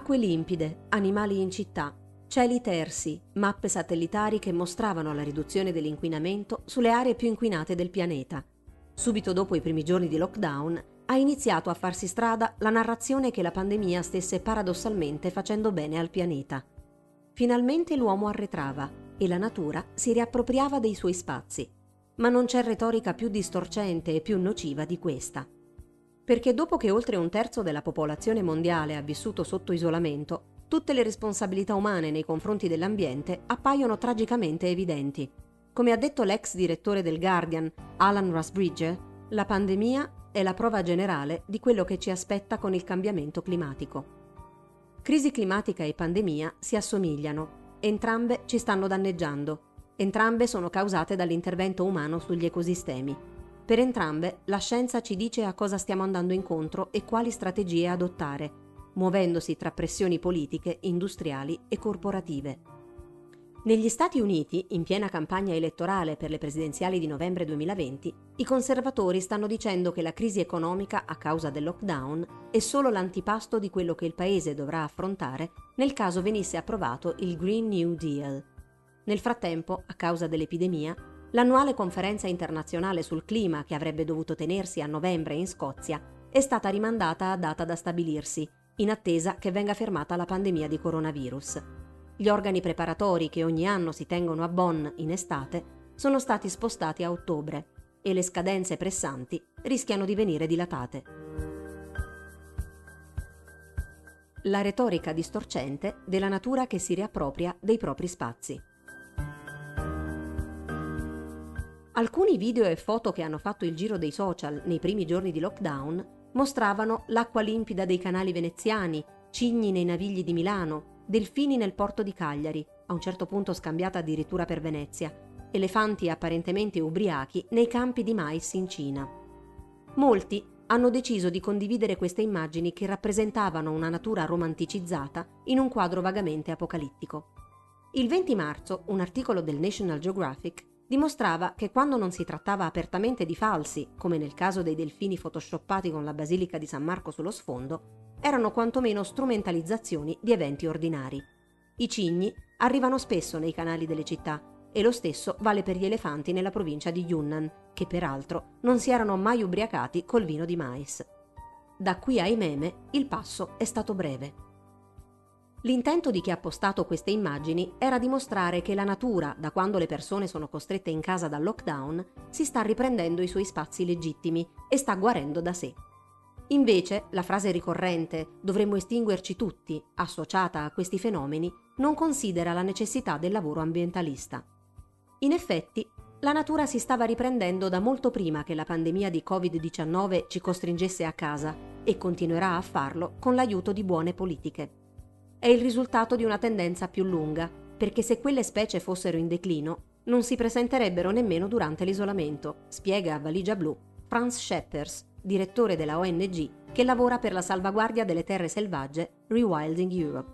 Acque limpide, animali in città, cieli tersi, mappe satellitari che mostravano la riduzione dell'inquinamento sulle aree più inquinate del pianeta. Subito dopo i primi giorni di lockdown ha iniziato a farsi strada la narrazione che la pandemia stesse paradossalmente facendo bene al pianeta. Finalmente l'uomo arretrava e la natura si riappropriava dei suoi spazi. Ma non c'è retorica più distorcente e più nociva di questa. Perché dopo che oltre un terzo della popolazione mondiale ha vissuto sotto isolamento, tutte le responsabilità umane nei confronti dell'ambiente appaiono tragicamente evidenti. Come ha detto l'ex direttore del Guardian, Alan Rusbridger, la pandemia è la prova generale di quello che ci aspetta con il cambiamento climatico. Crisi climatica e pandemia si assomigliano, entrambe ci stanno danneggiando, entrambe sono causate dall'intervento umano sugli ecosistemi. Per entrambe la scienza ci dice a cosa stiamo andando incontro e quali strategie adottare, muovendosi tra pressioni politiche, industriali e corporative. Negli Stati Uniti, in piena campagna elettorale per le presidenziali di novembre 2020, i conservatori stanno dicendo che la crisi economica a causa del lockdown è solo l'antipasto di quello che il paese dovrà affrontare nel caso venisse approvato il Green New Deal. Nel frattempo, a causa dell'epidemia, l'annuale conferenza internazionale sul clima che avrebbe dovuto tenersi a novembre in Scozia è stata rimandata a data da stabilirsi, in attesa che venga fermata la pandemia di coronavirus. Gli organi preparatori che ogni anno si tengono a Bonn in estate sono stati spostati a ottobre e le scadenze pressanti rischiano di venire dilatate. La retorica distorcente della natura che si riappropria dei propri spazi. Alcuni video e foto che hanno fatto il giro dei social nei primi giorni di lockdown mostravano l'acqua limpida dei canali veneziani, cigni nei navigli di Milano, delfini nel porto di Cagliari, a un certo punto scambiata addirittura per Venezia, elefanti apparentemente ubriachi nei campi di mais in Cina. Molti hanno deciso di condividere queste immagini che rappresentavano una natura romanticizzata in un quadro vagamente apocalittico. Il 20 marzo un articolo del National Geographic dimostrava che quando non si trattava apertamente di falsi, come nel caso dei delfini photoshoppati con la basilica di San Marco sullo sfondo, erano quantomeno strumentalizzazioni di eventi ordinari. I cigni arrivano spesso nei canali delle città e lo stesso vale per gli elefanti nella provincia di Yunnan, che peraltro non si erano mai ubriacati col vino di mais. Da qui ai meme il passo è stato breve. L'intento di chi ha postato queste immagini era dimostrare che la natura, da quando le persone sono costrette in casa dal lockdown, si sta riprendendo i suoi spazi legittimi e sta guarendo da sé. Invece, la frase ricorrente dovremmo estinguerci tutti, associata a questi fenomeni, non considera la necessità del lavoro ambientalista. In effetti, la natura si stava riprendendo da molto prima che la pandemia di Covid-19 ci costringesse a casa e continuerà a farlo con l'aiuto di buone politiche. È il risultato di una tendenza più lunga, perché se quelle specie fossero in declino, non si presenterebbero nemmeno durante l'isolamento, spiega a Valigia Blu Franz Scheppers, direttore della ONG che lavora per la salvaguardia delle terre selvagge Rewilding Europe.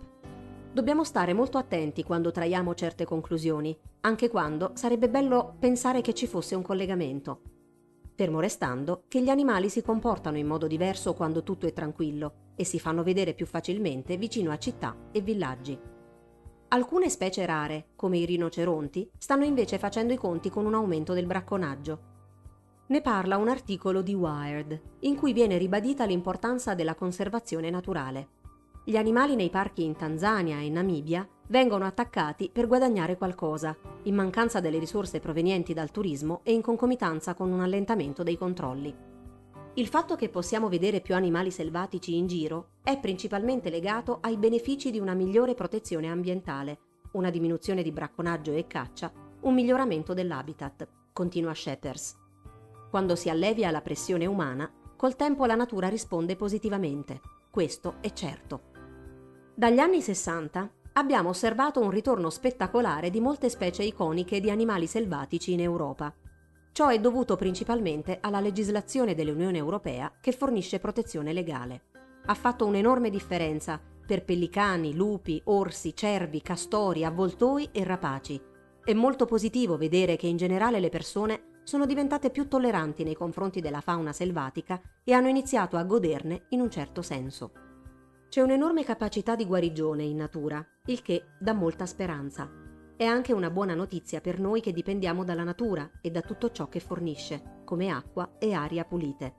Dobbiamo stare molto attenti quando traiamo certe conclusioni, anche quando sarebbe bello pensare che ci fosse un collegamento. Fermo restando che gli animali si comportano in modo diverso quando tutto è tranquillo e si fanno vedere più facilmente vicino a città e villaggi. Alcune specie rare, come i rinoceronti, stanno invece facendo i conti con un aumento del bracconaggio ne parla un articolo di Wired, in cui viene ribadita l'importanza della conservazione naturale. Gli animali nei parchi in Tanzania e Namibia vengono attaccati per guadagnare qualcosa, in mancanza delle risorse provenienti dal turismo e in concomitanza con un allentamento dei controlli. Il fatto che possiamo vedere più animali selvatici in giro è principalmente legato ai benefici di una migliore protezione ambientale, una diminuzione di bracconaggio e caccia, un miglioramento dell'habitat, continua Sheppers. Quando si allevia la pressione umana, col tempo la natura risponde positivamente. Questo è certo. Dagli anni 60 abbiamo osservato un ritorno spettacolare di molte specie iconiche di animali selvatici in Europa. Ciò è dovuto principalmente alla legislazione dell'Unione Europea che fornisce protezione legale. Ha fatto un'enorme differenza per pellicani, lupi, orsi, cervi, castori, avvoltoi e rapaci. È molto positivo vedere che in generale le persone sono diventate più tolleranti nei confronti della fauna selvatica e hanno iniziato a goderne in un certo senso. C'è un'enorme capacità di guarigione in natura, il che dà molta speranza. È anche una buona notizia per noi che dipendiamo dalla natura e da tutto ciò che fornisce, come acqua e aria pulite.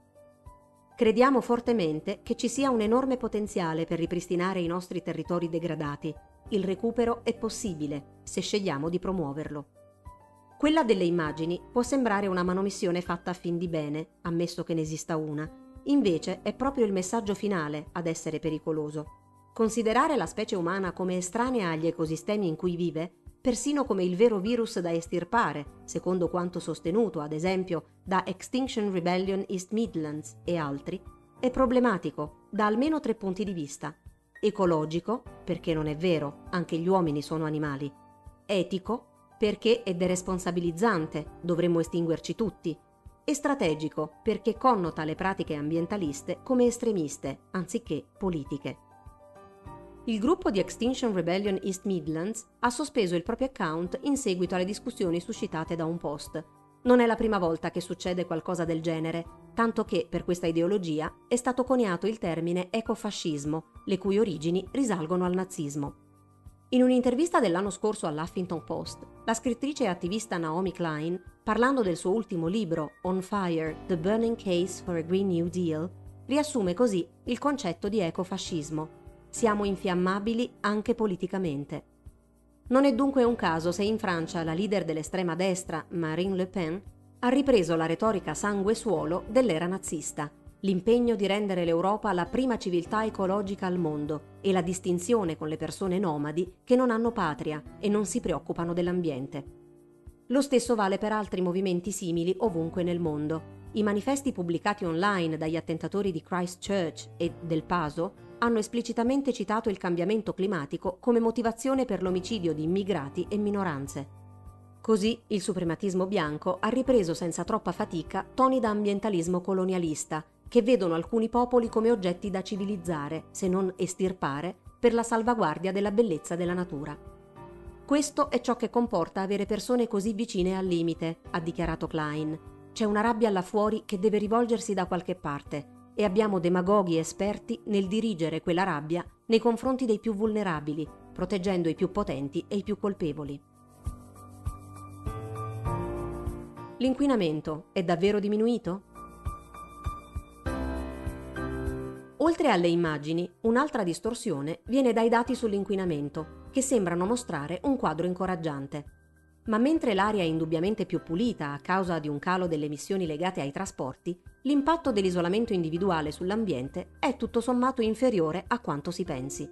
Crediamo fortemente che ci sia un enorme potenziale per ripristinare i nostri territori degradati. Il recupero è possibile se scegliamo di promuoverlo. Quella delle immagini può sembrare una manomissione fatta a fin di bene, ammesso che ne esista una. Invece è proprio il messaggio finale ad essere pericoloso. Considerare la specie umana come estranea agli ecosistemi in cui vive, persino come il vero virus da estirpare, secondo quanto sostenuto, ad esempio, da Extinction Rebellion East Midlands e altri, è problematico da almeno tre punti di vista. Ecologico, perché non è vero, anche gli uomini sono animali. Etico, perché è deresponsabilizzante, dovremmo estinguerci tutti, e strategico perché connota le pratiche ambientaliste come estremiste, anziché politiche. Il gruppo di Extinction Rebellion East Midlands ha sospeso il proprio account in seguito alle discussioni suscitate da un post. Non è la prima volta che succede qualcosa del genere, tanto che per questa ideologia è stato coniato il termine ecofascismo, le cui origini risalgono al nazismo. In un'intervista dell'anno scorso all'Huffington Post, la scrittrice e attivista Naomi Klein, parlando del suo ultimo libro On Fire, The Burning Case for a Green New Deal, riassume così il concetto di ecofascismo. Siamo infiammabili anche politicamente. Non è dunque un caso se in Francia la leader dell'estrema destra, Marine Le Pen, ha ripreso la retorica sangue e suolo dell'era nazista l'impegno di rendere l'Europa la prima civiltà ecologica al mondo e la distinzione con le persone nomadi che non hanno patria e non si preoccupano dell'ambiente. Lo stesso vale per altri movimenti simili ovunque nel mondo. I manifesti pubblicati online dagli attentatori di Christchurch e del Paso hanno esplicitamente citato il cambiamento climatico come motivazione per l'omicidio di immigrati e minoranze. Così il suprematismo bianco ha ripreso senza troppa fatica toni da ambientalismo colonialista che vedono alcuni popoli come oggetti da civilizzare, se non estirpare, per la salvaguardia della bellezza della natura. Questo è ciò che comporta avere persone così vicine al limite, ha dichiarato Klein. C'è una rabbia là fuori che deve rivolgersi da qualche parte e abbiamo demagoghi esperti nel dirigere quella rabbia nei confronti dei più vulnerabili, proteggendo i più potenti e i più colpevoli. L'inquinamento è davvero diminuito? Oltre alle immagini, un'altra distorsione viene dai dati sull'inquinamento, che sembrano mostrare un quadro incoraggiante. Ma mentre l'aria è indubbiamente più pulita a causa di un calo delle emissioni legate ai trasporti, l'impatto dell'isolamento individuale sull'ambiente è tutto sommato inferiore a quanto si pensi.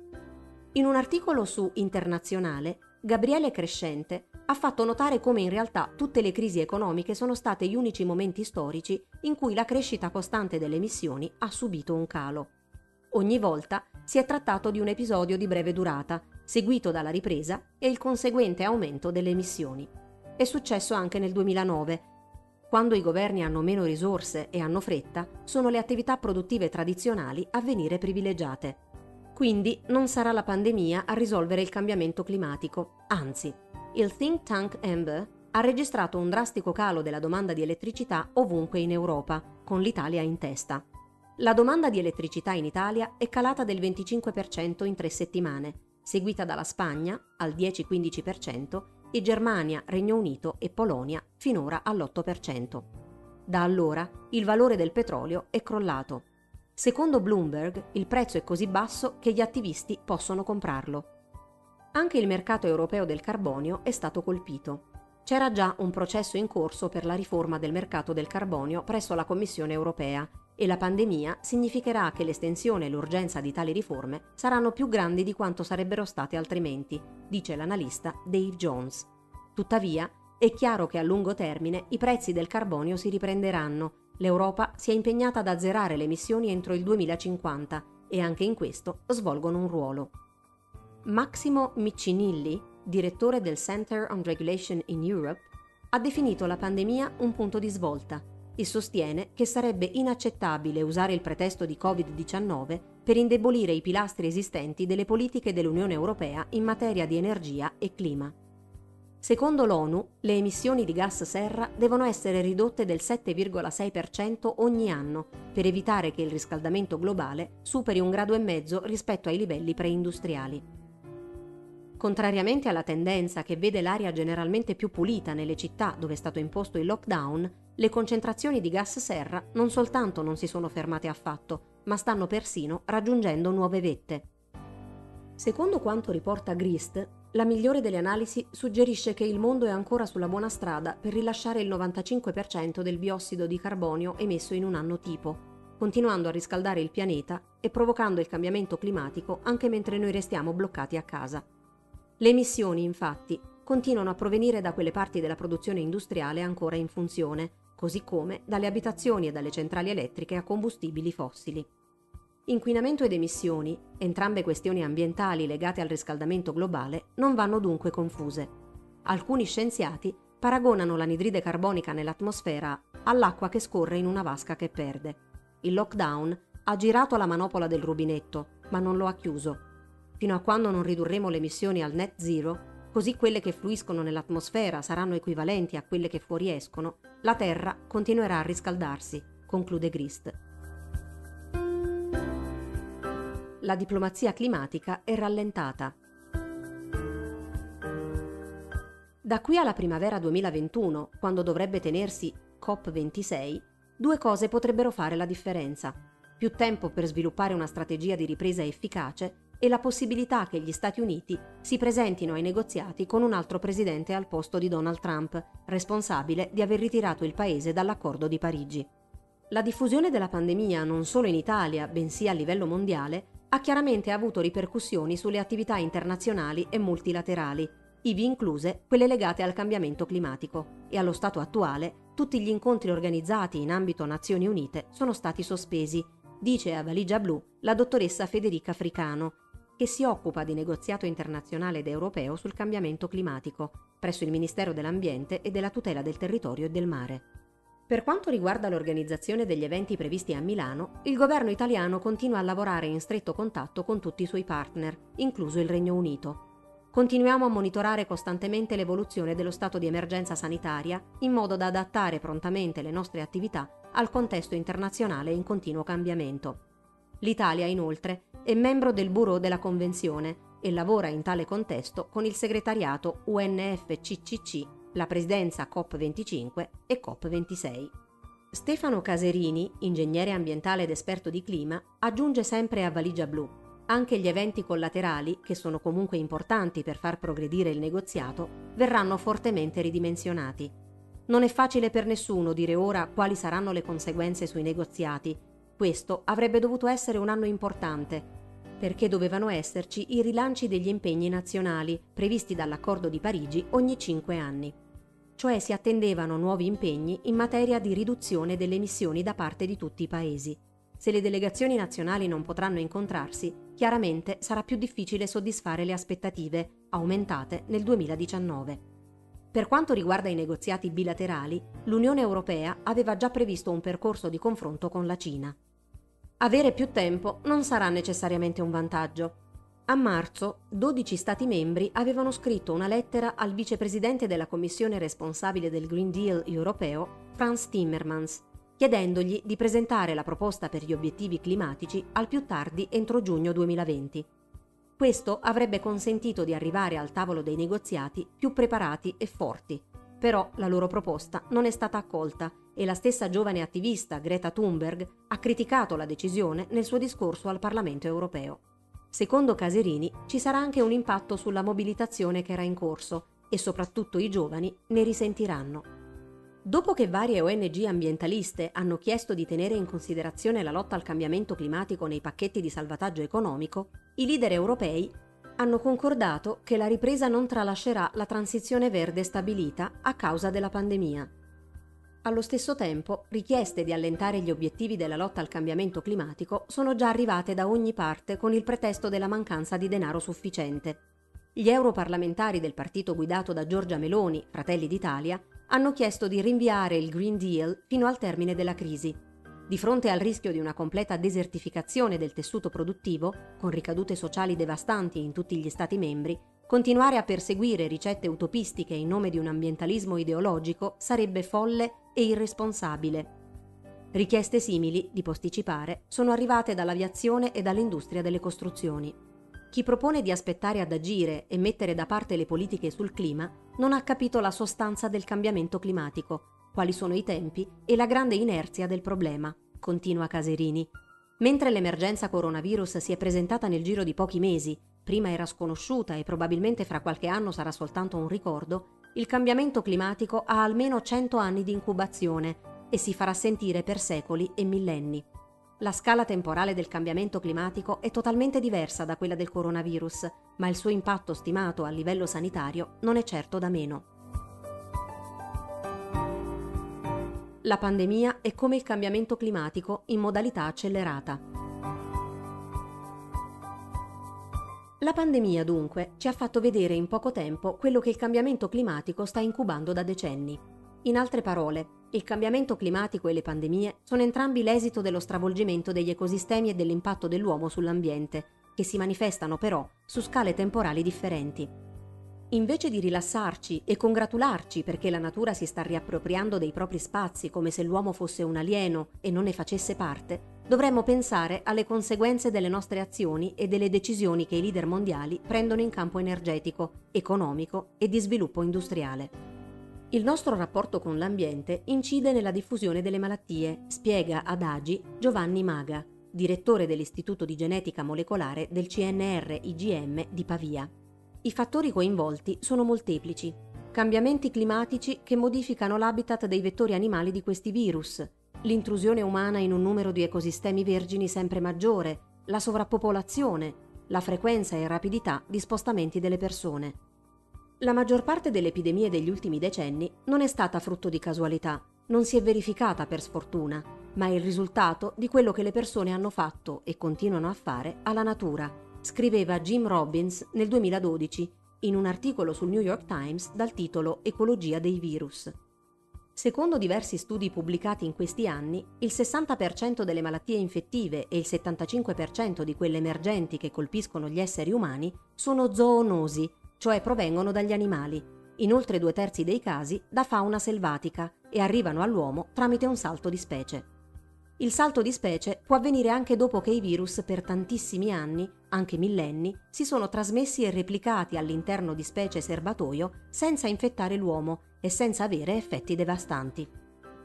In un articolo su Internazionale, Gabriele Crescente ha fatto notare come in realtà tutte le crisi economiche sono state gli unici momenti storici in cui la crescita costante delle emissioni ha subito un calo. Ogni volta si è trattato di un episodio di breve durata, seguito dalla ripresa e il conseguente aumento delle emissioni. È successo anche nel 2009. Quando i governi hanno meno risorse e hanno fretta, sono le attività produttive tradizionali a venire privilegiate. Quindi non sarà la pandemia a risolvere il cambiamento climatico, anzi, il think tank Amber ha registrato un drastico calo della domanda di elettricità ovunque in Europa, con l'Italia in testa. La domanda di elettricità in Italia è calata del 25% in tre settimane, seguita dalla Spagna al 10-15% e Germania, Regno Unito e Polonia finora all'8%. Da allora il valore del petrolio è crollato. Secondo Bloomberg il prezzo è così basso che gli attivisti possono comprarlo. Anche il mercato europeo del carbonio è stato colpito. C'era già un processo in corso per la riforma del mercato del carbonio presso la Commissione europea e la pandemia significherà che l'estensione e l'urgenza di tali riforme saranno più grandi di quanto sarebbero state altrimenti, dice l'analista Dave Jones. Tuttavia, è chiaro che a lungo termine i prezzi del carbonio si riprenderanno. L'Europa si è impegnata ad azzerare le emissioni entro il 2050 e anche in questo svolgono un ruolo. Massimo Miccinilli, direttore del Center on Regulation in Europe, ha definito la pandemia un punto di svolta e sostiene che sarebbe inaccettabile usare il pretesto di Covid-19 per indebolire i pilastri esistenti delle politiche dell'Unione Europea in materia di energia e clima. Secondo l'ONU, le emissioni di gas serra devono essere ridotte del 7,6% ogni anno per evitare che il riscaldamento globale superi un grado e mezzo rispetto ai livelli preindustriali. Contrariamente alla tendenza che vede l'aria generalmente più pulita nelle città dove è stato imposto il lockdown, le concentrazioni di gas serra non soltanto non si sono fermate affatto, ma stanno persino raggiungendo nuove vette. Secondo quanto riporta Grist, la migliore delle analisi suggerisce che il mondo è ancora sulla buona strada per rilasciare il 95% del biossido di carbonio emesso in un anno tipo, continuando a riscaldare il pianeta e provocando il cambiamento climatico anche mentre noi restiamo bloccati a casa. Le emissioni, infatti, continuano a provenire da quelle parti della produzione industriale ancora in funzione, così come dalle abitazioni e dalle centrali elettriche a combustibili fossili. Inquinamento ed emissioni, entrambe questioni ambientali legate al riscaldamento globale, non vanno dunque confuse. Alcuni scienziati paragonano l'anidride carbonica nell'atmosfera all'acqua che scorre in una vasca che perde. Il lockdown ha girato la manopola del rubinetto, ma non lo ha chiuso. Fino a quando non ridurremo le emissioni al net zero, così quelle che fluiscono nell'atmosfera saranno equivalenti a quelle che fuoriescono, la Terra continuerà a riscaldarsi, conclude Grist. la diplomazia climatica è rallentata. Da qui alla primavera 2021, quando dovrebbe tenersi COP26, due cose potrebbero fare la differenza. Più tempo per sviluppare una strategia di ripresa efficace e la possibilità che gli Stati Uniti si presentino ai negoziati con un altro presidente al posto di Donald Trump, responsabile di aver ritirato il paese dall'accordo di Parigi. La diffusione della pandemia non solo in Italia, bensì a livello mondiale, ha chiaramente avuto ripercussioni sulle attività internazionali e multilaterali, ivi incluse quelle legate al cambiamento climatico, e allo stato attuale tutti gli incontri organizzati in ambito Nazioni Unite sono stati sospesi, dice a Valigia Blu la dottoressa Federica Fricano, che si occupa di negoziato internazionale ed europeo sul cambiamento climatico, presso il Ministero dell'Ambiente e della tutela del territorio e del mare. Per quanto riguarda l'organizzazione degli eventi previsti a Milano, il governo italiano continua a lavorare in stretto contatto con tutti i suoi partner, incluso il Regno Unito. Continuiamo a monitorare costantemente l'evoluzione dello stato di emergenza sanitaria in modo da adattare prontamente le nostre attività al contesto internazionale in continuo cambiamento. L'Italia, inoltre, è membro del Bureau della Convenzione e lavora in tale contesto con il segretariato UNFCCC la presidenza COP25 e COP26. Stefano Caserini, ingegnere ambientale ed esperto di clima, aggiunge sempre a valigia blu. Anche gli eventi collaterali, che sono comunque importanti per far progredire il negoziato, verranno fortemente ridimensionati. Non è facile per nessuno dire ora quali saranno le conseguenze sui negoziati. Questo avrebbe dovuto essere un anno importante, perché dovevano esserci i rilanci degli impegni nazionali previsti dall'accordo di Parigi ogni cinque anni cioè si attendevano nuovi impegni in materia di riduzione delle emissioni da parte di tutti i paesi. Se le delegazioni nazionali non potranno incontrarsi, chiaramente sarà più difficile soddisfare le aspettative, aumentate nel 2019. Per quanto riguarda i negoziati bilaterali, l'Unione Europea aveva già previsto un percorso di confronto con la Cina. Avere più tempo non sarà necessariamente un vantaggio, a marzo, 12 Stati membri avevano scritto una lettera al vicepresidente della Commissione responsabile del Green Deal europeo, Franz Timmermans, chiedendogli di presentare la proposta per gli obiettivi climatici al più tardi entro giugno 2020. Questo avrebbe consentito di arrivare al tavolo dei negoziati più preparati e forti, però la loro proposta non è stata accolta e la stessa giovane attivista Greta Thunberg ha criticato la decisione nel suo discorso al Parlamento europeo. Secondo Caserini ci sarà anche un impatto sulla mobilitazione che era in corso e soprattutto i giovani ne risentiranno. Dopo che varie ONG ambientaliste hanno chiesto di tenere in considerazione la lotta al cambiamento climatico nei pacchetti di salvataggio economico, i leader europei hanno concordato che la ripresa non tralascerà la transizione verde stabilita a causa della pandemia allo stesso tempo, richieste di allentare gli obiettivi della lotta al cambiamento climatico sono già arrivate da ogni parte con il pretesto della mancanza di denaro sufficiente. Gli europarlamentari del partito guidato da Giorgia Meloni, Fratelli d'Italia, hanno chiesto di rinviare il Green Deal fino al termine della crisi. Di fronte al rischio di una completa desertificazione del tessuto produttivo, con ricadute sociali devastanti in tutti gli Stati membri, Continuare a perseguire ricette utopistiche in nome di un ambientalismo ideologico sarebbe folle e irresponsabile. Richieste simili, di posticipare, sono arrivate dall'aviazione e dall'industria delle costruzioni. Chi propone di aspettare ad agire e mettere da parte le politiche sul clima non ha capito la sostanza del cambiamento climatico, quali sono i tempi e la grande inerzia del problema, continua Caserini. Mentre l'emergenza coronavirus si è presentata nel giro di pochi mesi prima era sconosciuta e probabilmente fra qualche anno sarà soltanto un ricordo, il cambiamento climatico ha almeno 100 anni di incubazione e si farà sentire per secoli e millenni. La scala temporale del cambiamento climatico è totalmente diversa da quella del coronavirus, ma il suo impatto stimato a livello sanitario non è certo da meno. La pandemia è come il cambiamento climatico in modalità accelerata. La pandemia dunque ci ha fatto vedere in poco tempo quello che il cambiamento climatico sta incubando da decenni. In altre parole, il cambiamento climatico e le pandemie sono entrambi l'esito dello stravolgimento degli ecosistemi e dell'impatto dell'uomo sull'ambiente, che si manifestano però su scale temporali differenti. Invece di rilassarci e congratularci perché la natura si sta riappropriando dei propri spazi come se l'uomo fosse un alieno e non ne facesse parte, dovremmo pensare alle conseguenze delle nostre azioni e delle decisioni che i leader mondiali prendono in campo energetico, economico e di sviluppo industriale. Il nostro rapporto con l'ambiente incide nella diffusione delle malattie, spiega ad Agi Giovanni Maga, direttore dell'Istituto di Genetica Molecolare del CNR IGM di Pavia. I fattori coinvolti sono molteplici. Cambiamenti climatici che modificano l'habitat dei vettori animali di questi virus, l'intrusione umana in un numero di ecosistemi vergini sempre maggiore, la sovrappopolazione, la frequenza e rapidità di spostamenti delle persone. La maggior parte delle epidemie degli ultimi decenni non è stata frutto di casualità, non si è verificata per sfortuna, ma è il risultato di quello che le persone hanno fatto e continuano a fare alla natura, scriveva Jim Robbins nel 2012 in un articolo sul New York Times dal titolo Ecologia dei virus. Secondo diversi studi pubblicati in questi anni, il 60% delle malattie infettive e il 75% di quelle emergenti che colpiscono gli esseri umani sono zoonosi, cioè provengono dagli animali, in oltre due terzi dei casi da fauna selvatica e arrivano all'uomo tramite un salto di specie. Il salto di specie può avvenire anche dopo che i virus per tantissimi anni, anche millenni, si sono trasmessi e replicati all'interno di specie serbatoio senza infettare l'uomo e senza avere effetti devastanti.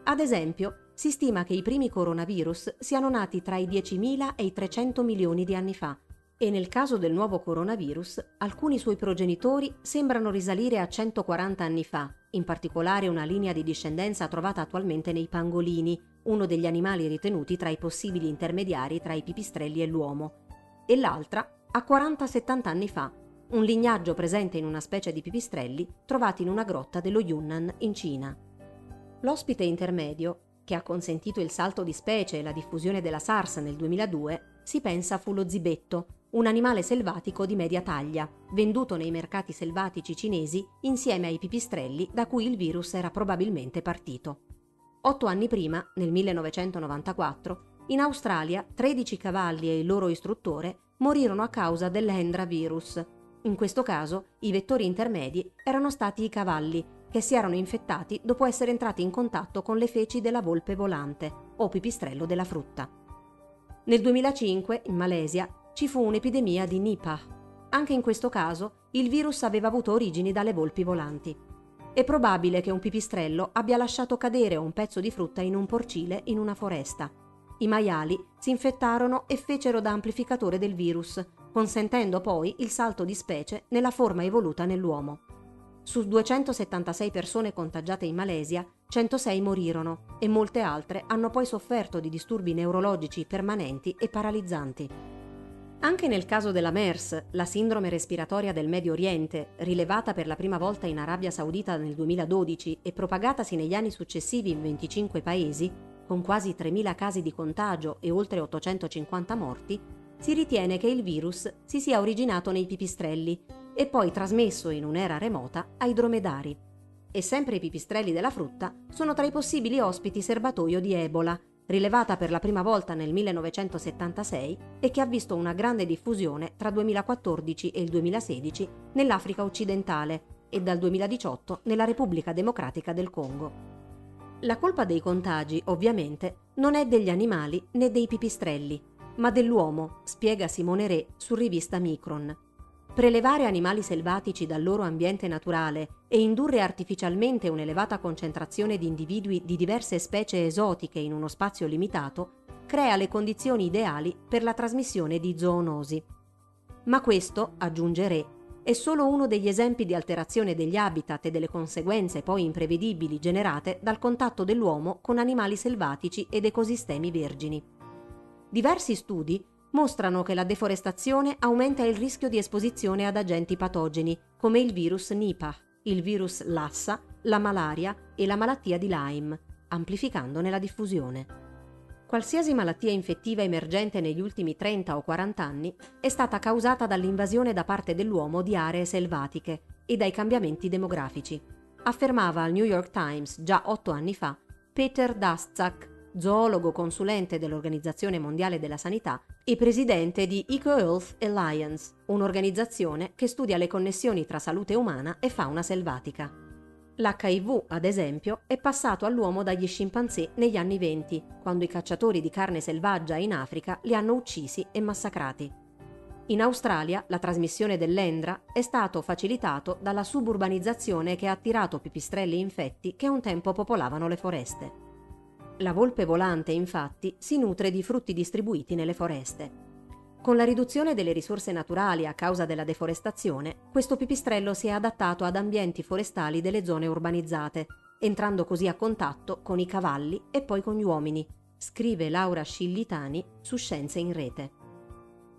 Ad esempio, si stima che i primi coronavirus siano nati tra i 10.000 e i 300 milioni di anni fa e nel caso del nuovo coronavirus alcuni suoi progenitori sembrano risalire a 140 anni fa, in particolare una linea di discendenza trovata attualmente nei pangolini, uno degli animali ritenuti tra i possibili intermediari tra i pipistrelli e l'uomo, e l'altra a 40-70 anni fa, un lignaggio presente in una specie di pipistrelli trovati in una grotta dello Yunnan in Cina. L'ospite intermedio, che ha consentito il salto di specie e la diffusione della SARS nel 2002, si pensa fu lo zibetto, un animale selvatico di media taglia, venduto nei mercati selvatici cinesi insieme ai pipistrelli da cui il virus era probabilmente partito. Otto anni prima, nel 1994, in Australia 13 cavalli e il loro istruttore morirono a causa dell'Hendra virus. In questo caso i vettori intermedi erano stati i cavalli, che si erano infettati dopo essere entrati in contatto con le feci della volpe volante o pipistrello della frutta. Nel 2005, in Malesia, ci fu un'epidemia di Nipah. Anche in questo caso il virus aveva avuto origini dalle volpi volanti. È probabile che un pipistrello abbia lasciato cadere un pezzo di frutta in un porcile in una foresta. I maiali si infettarono e fecero da amplificatore del virus, consentendo poi il salto di specie nella forma evoluta nell'uomo. Su 276 persone contagiate in Malesia, 106 morirono e molte altre hanno poi sofferto di disturbi neurologici permanenti e paralizzanti. Anche nel caso della MERS, la sindrome respiratoria del Medio Oriente, rilevata per la prima volta in Arabia Saudita nel 2012 e propagatasi negli anni successivi in 25 paesi, con quasi 3.000 casi di contagio e oltre 850 morti, si ritiene che il virus si sia originato nei pipistrelli e poi trasmesso in un'era remota ai dromedari. E sempre i pipistrelli della frutta sono tra i possibili ospiti serbatoio di Ebola, rilevata per la prima volta nel 1976 e che ha visto una grande diffusione tra 2014 e il 2016 nell'Africa occidentale e dal 2018 nella Repubblica Democratica del Congo. La colpa dei contagi, ovviamente, non è degli animali né dei pipistrelli, ma dell'uomo, spiega Simone Re su rivista Micron. Prelevare animali selvatici dal loro ambiente naturale e indurre artificialmente un'elevata concentrazione di individui di diverse specie esotiche in uno spazio limitato crea le condizioni ideali per la trasmissione di zoonosi. Ma questo, aggiunge Re, è solo uno degli esempi di alterazione degli habitat e delle conseguenze poi imprevedibili generate dal contatto dell'uomo con animali selvatici ed ecosistemi vergini. Diversi studi mostrano che la deforestazione aumenta il rischio di esposizione ad agenti patogeni come il virus Nipah, il virus Lassa, la malaria e la malattia di Lyme, amplificandone la diffusione. Qualsiasi malattia infettiva emergente negli ultimi 30 o 40 anni è stata causata dall'invasione da parte dell'uomo di aree selvatiche e dai cambiamenti demografici, affermava al New York Times già otto anni fa Peter Dastzak, zoologo consulente dell'Organizzazione Mondiale della Sanità e presidente di EcoHealth Alliance, un'organizzazione che studia le connessioni tra salute umana e fauna selvatica. L'HIV, ad esempio, è passato all'uomo dagli scimpanzé negli anni 20, quando i cacciatori di carne selvaggia in Africa li hanno uccisi e massacrati. In Australia la trasmissione dell'endra è stato facilitato dalla suburbanizzazione che ha attirato pipistrelli infetti che un tempo popolavano le foreste. La volpe volante, infatti, si nutre di frutti distribuiti nelle foreste. Con la riduzione delle risorse naturali a causa della deforestazione, questo pipistrello si è adattato ad ambienti forestali delle zone urbanizzate, entrando così a contatto con i cavalli e poi con gli uomini, scrive Laura Scillitani su Scienze in Rete.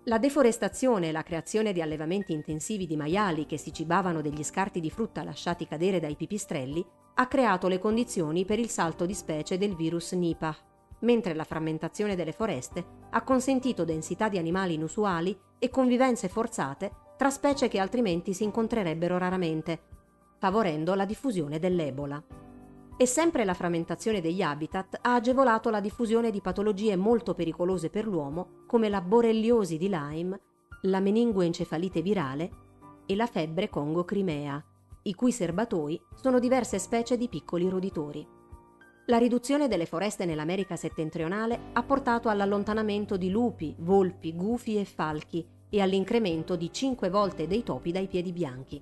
La deforestazione e la creazione di allevamenti intensivi di maiali che si cibavano degli scarti di frutta lasciati cadere dai pipistrelli ha creato le condizioni per il salto di specie del virus Nipah, mentre la frammentazione delle foreste ha consentito densità di animali inusuali e convivenze forzate tra specie che altrimenti si incontrerebbero raramente, favorendo la diffusione dell'Ebola. E sempre la frammentazione degli habitat ha agevolato la diffusione di patologie molto pericolose per l'uomo come la borreliosi di Lyme, la meningoencefalite virale e la febbre Congo-Crimea, i cui serbatoi sono diverse specie di piccoli roditori. La riduzione delle foreste nell'America settentrionale ha portato all'allontanamento di lupi, volpi, gufi e falchi e all'incremento di 5 volte dei topi dai piedi bianchi.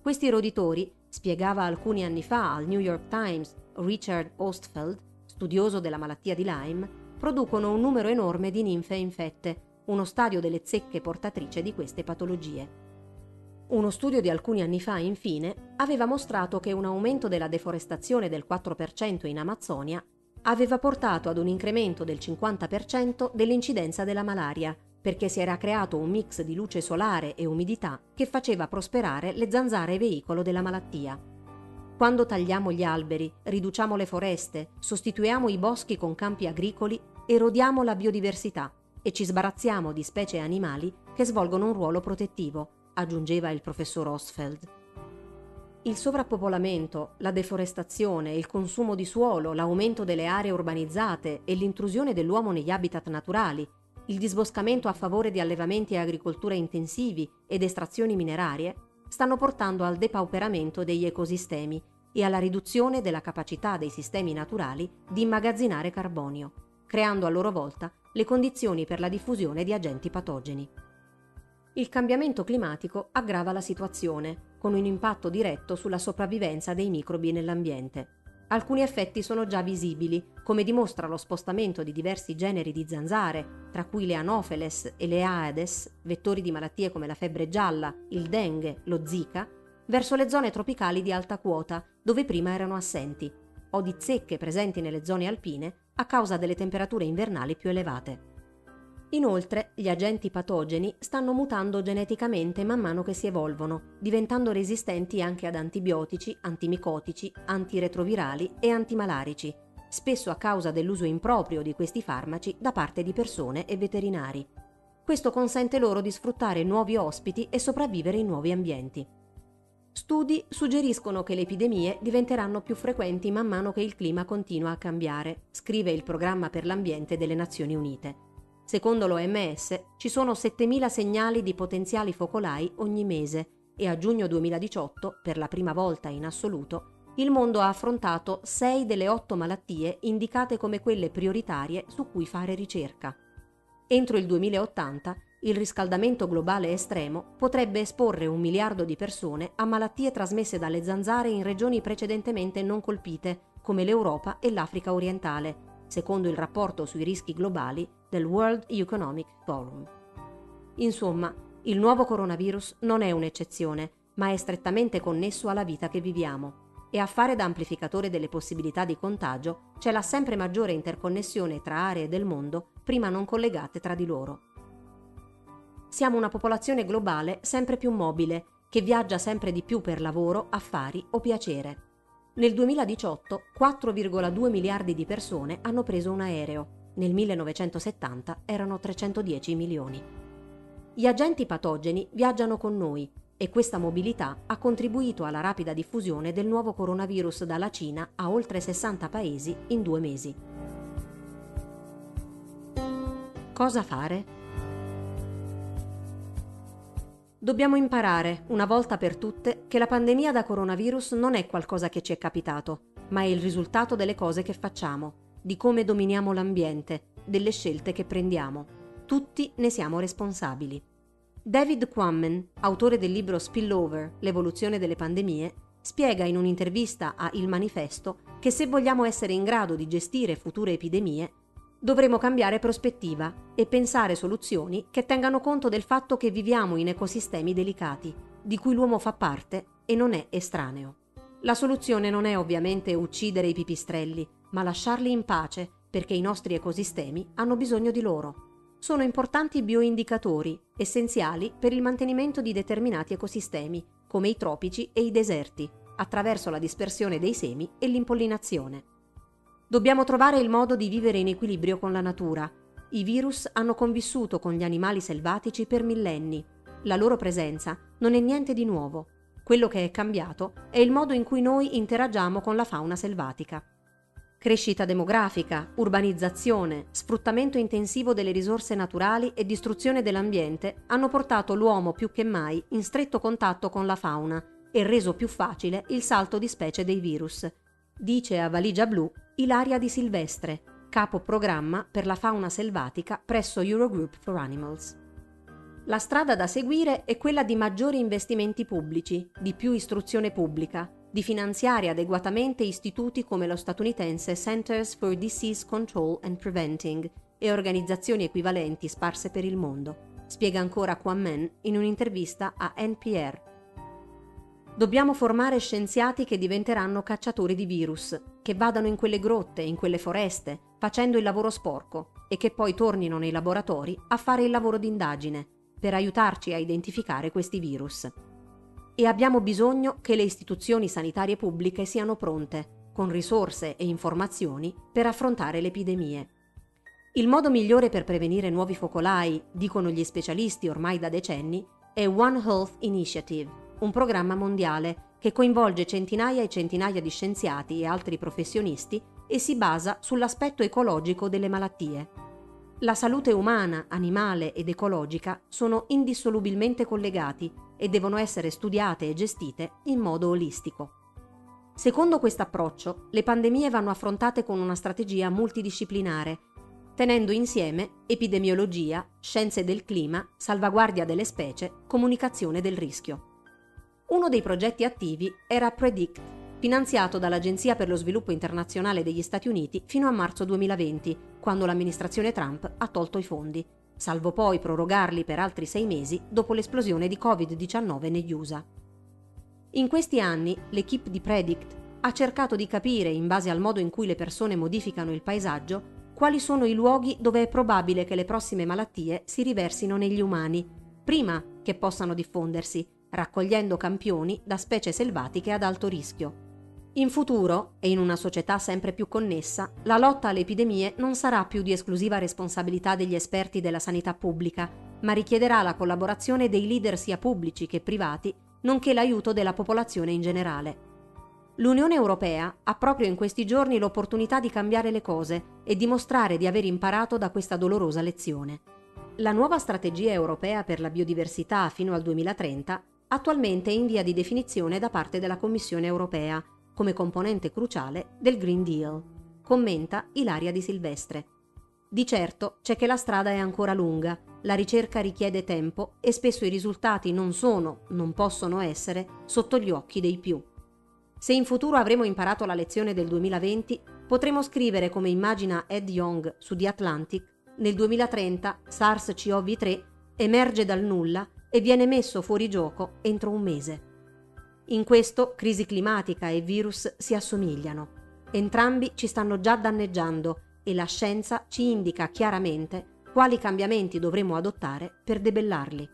Questi roditori, spiegava alcuni anni fa al New York Times Richard Ostfeld, studioso della malattia di Lyme, producono un numero enorme di ninfe infette, uno stadio delle zecche portatrice di queste patologie. Uno studio di alcuni anni fa, infine, aveva mostrato che un aumento della deforestazione del 4% in Amazzonia aveva portato ad un incremento del 50% dell'incidenza della malaria, perché si era creato un mix di luce solare e umidità che faceva prosperare le zanzare veicolo della malattia. Quando tagliamo gli alberi, riduciamo le foreste, sostituiamo i boschi con campi agricoli, erodiamo la biodiversità e ci sbarazziamo di specie animali che svolgono un ruolo protettivo, aggiungeva il professor Osfeld. Il sovrappopolamento, la deforestazione, il consumo di suolo, l'aumento delle aree urbanizzate e l'intrusione dell'uomo negli habitat naturali, il disboscamento a favore di allevamenti e agricoltura intensivi ed estrazioni minerarie stanno portando al depauperamento degli ecosistemi e alla riduzione della capacità dei sistemi naturali di immagazzinare carbonio, creando a loro volta le condizioni per la diffusione di agenti patogeni il cambiamento climatico aggrava la situazione, con un impatto diretto sulla sopravvivenza dei microbi nell'ambiente. Alcuni effetti sono già visibili, come dimostra lo spostamento di diversi generi di zanzare, tra cui le Anopheles e le Aedes, vettori di malattie come la febbre gialla, il dengue, lo zika, verso le zone tropicali di alta quota, dove prima erano assenti, o di zecche presenti nelle zone alpine a causa delle temperature invernali più elevate. Inoltre, gli agenti patogeni stanno mutando geneticamente man mano che si evolvono, diventando resistenti anche ad antibiotici, antimicotici, antiretrovirali e antimalarici, spesso a causa dell'uso improprio di questi farmaci da parte di persone e veterinari. Questo consente loro di sfruttare nuovi ospiti e sopravvivere in nuovi ambienti. Studi suggeriscono che le epidemie diventeranno più frequenti man mano che il clima continua a cambiare, scrive il Programma per l'Ambiente delle Nazioni Unite. Secondo l'OMS ci sono 7.000 segnali di potenziali focolai ogni mese e a giugno 2018, per la prima volta in assoluto, il mondo ha affrontato 6 delle 8 malattie indicate come quelle prioritarie su cui fare ricerca. Entro il 2080 il riscaldamento globale estremo potrebbe esporre un miliardo di persone a malattie trasmesse dalle zanzare in regioni precedentemente non colpite, come l'Europa e l'Africa orientale, secondo il rapporto sui rischi globali del World Economic Forum. Insomma, il nuovo coronavirus non è un'eccezione, ma è strettamente connesso alla vita che viviamo e a fare da amplificatore delle possibilità di contagio c'è la sempre maggiore interconnessione tra aree del mondo prima non collegate tra di loro. Siamo una popolazione globale sempre più mobile, che viaggia sempre di più per lavoro, affari o piacere. Nel 2018 4,2 miliardi di persone hanno preso un aereo, nel 1970 erano 310 milioni. Gli agenti patogeni viaggiano con noi e questa mobilità ha contribuito alla rapida diffusione del nuovo coronavirus dalla Cina a oltre 60 paesi in due mesi. Cosa fare? Dobbiamo imparare, una volta per tutte, che la pandemia da coronavirus non è qualcosa che ci è capitato, ma è il risultato delle cose che facciamo, di come dominiamo l'ambiente, delle scelte che prendiamo. Tutti ne siamo responsabili. David Quammen, autore del libro Spillover, l'evoluzione delle pandemie, spiega in un'intervista a Il Manifesto che se vogliamo essere in grado di gestire future epidemie, Dovremo cambiare prospettiva e pensare soluzioni che tengano conto del fatto che viviamo in ecosistemi delicati, di cui l'uomo fa parte e non è estraneo. La soluzione non è ovviamente uccidere i pipistrelli, ma lasciarli in pace perché i nostri ecosistemi hanno bisogno di loro. Sono importanti bioindicatori, essenziali per il mantenimento di determinati ecosistemi, come i tropici e i deserti, attraverso la dispersione dei semi e l'impollinazione. Dobbiamo trovare il modo di vivere in equilibrio con la natura. I virus hanno convissuto con gli animali selvatici per millenni. La loro presenza non è niente di nuovo. Quello che è cambiato è il modo in cui noi interagiamo con la fauna selvatica. Crescita demografica, urbanizzazione, sfruttamento intensivo delle risorse naturali e distruzione dell'ambiente hanno portato l'uomo più che mai in stretto contatto con la fauna e reso più facile il salto di specie dei virus, dice a Valigia Blu Ilaria Di Silvestre, capo programma per la fauna selvatica presso Eurogroup for Animals. La strada da seguire è quella di maggiori investimenti pubblici, di più istruzione pubblica, di finanziare adeguatamente istituti come lo statunitense Centers for Disease Control and Preventing e organizzazioni equivalenti sparse per il mondo, spiega ancora Quan Men in un'intervista a NPR Dobbiamo formare scienziati che diventeranno cacciatori di virus, che vadano in quelle grotte, in quelle foreste, facendo il lavoro sporco e che poi tornino nei laboratori a fare il lavoro d'indagine per aiutarci a identificare questi virus. E abbiamo bisogno che le istituzioni sanitarie pubbliche siano pronte, con risorse e informazioni, per affrontare le epidemie. Il modo migliore per prevenire nuovi focolai, dicono gli specialisti ormai da decenni, è One Health Initiative un programma mondiale che coinvolge centinaia e centinaia di scienziati e altri professionisti e si basa sull'aspetto ecologico delle malattie. La salute umana, animale ed ecologica sono indissolubilmente collegati e devono essere studiate e gestite in modo olistico. Secondo questo approccio, le pandemie vanno affrontate con una strategia multidisciplinare, tenendo insieme epidemiologia, scienze del clima, salvaguardia delle specie, comunicazione del rischio. Uno dei progetti attivi era Predict, finanziato dall'Agenzia per lo sviluppo internazionale degli Stati Uniti fino a marzo 2020, quando l'amministrazione Trump ha tolto i fondi, salvo poi prorogarli per altri sei mesi dopo l'esplosione di Covid-19 negli USA. In questi anni l'equipe di Predict ha cercato di capire, in base al modo in cui le persone modificano il paesaggio, quali sono i luoghi dove è probabile che le prossime malattie si riversino negli umani, prima che possano diffondersi, raccogliendo campioni da specie selvatiche ad alto rischio. In futuro, e in una società sempre più connessa, la lotta alle epidemie non sarà più di esclusiva responsabilità degli esperti della sanità pubblica, ma richiederà la collaborazione dei leader sia pubblici che privati nonché l'aiuto della popolazione in generale. L'Unione Europea ha proprio in questi giorni l'opportunità di cambiare le cose e dimostrare di aver imparato da questa dolorosa lezione. La nuova strategia europea per la biodiversità fino al 2030 attualmente è in via di definizione da parte della Commissione europea come componente cruciale del Green Deal, commenta Ilaria Di Silvestre. Di certo c'è che la strada è ancora lunga, la ricerca richiede tempo e spesso i risultati non sono, non possono essere, sotto gli occhi dei più. Se in futuro avremo imparato la lezione del 2020, potremo scrivere come immagina Ed Young su The Atlantic, nel 2030 SARS-CoV-3 emerge dal nulla e viene messo fuori gioco entro un mese. In questo crisi climatica e virus si assomigliano. Entrambi ci stanno già danneggiando e la scienza ci indica chiaramente quali cambiamenti dovremo adottare per debellarli.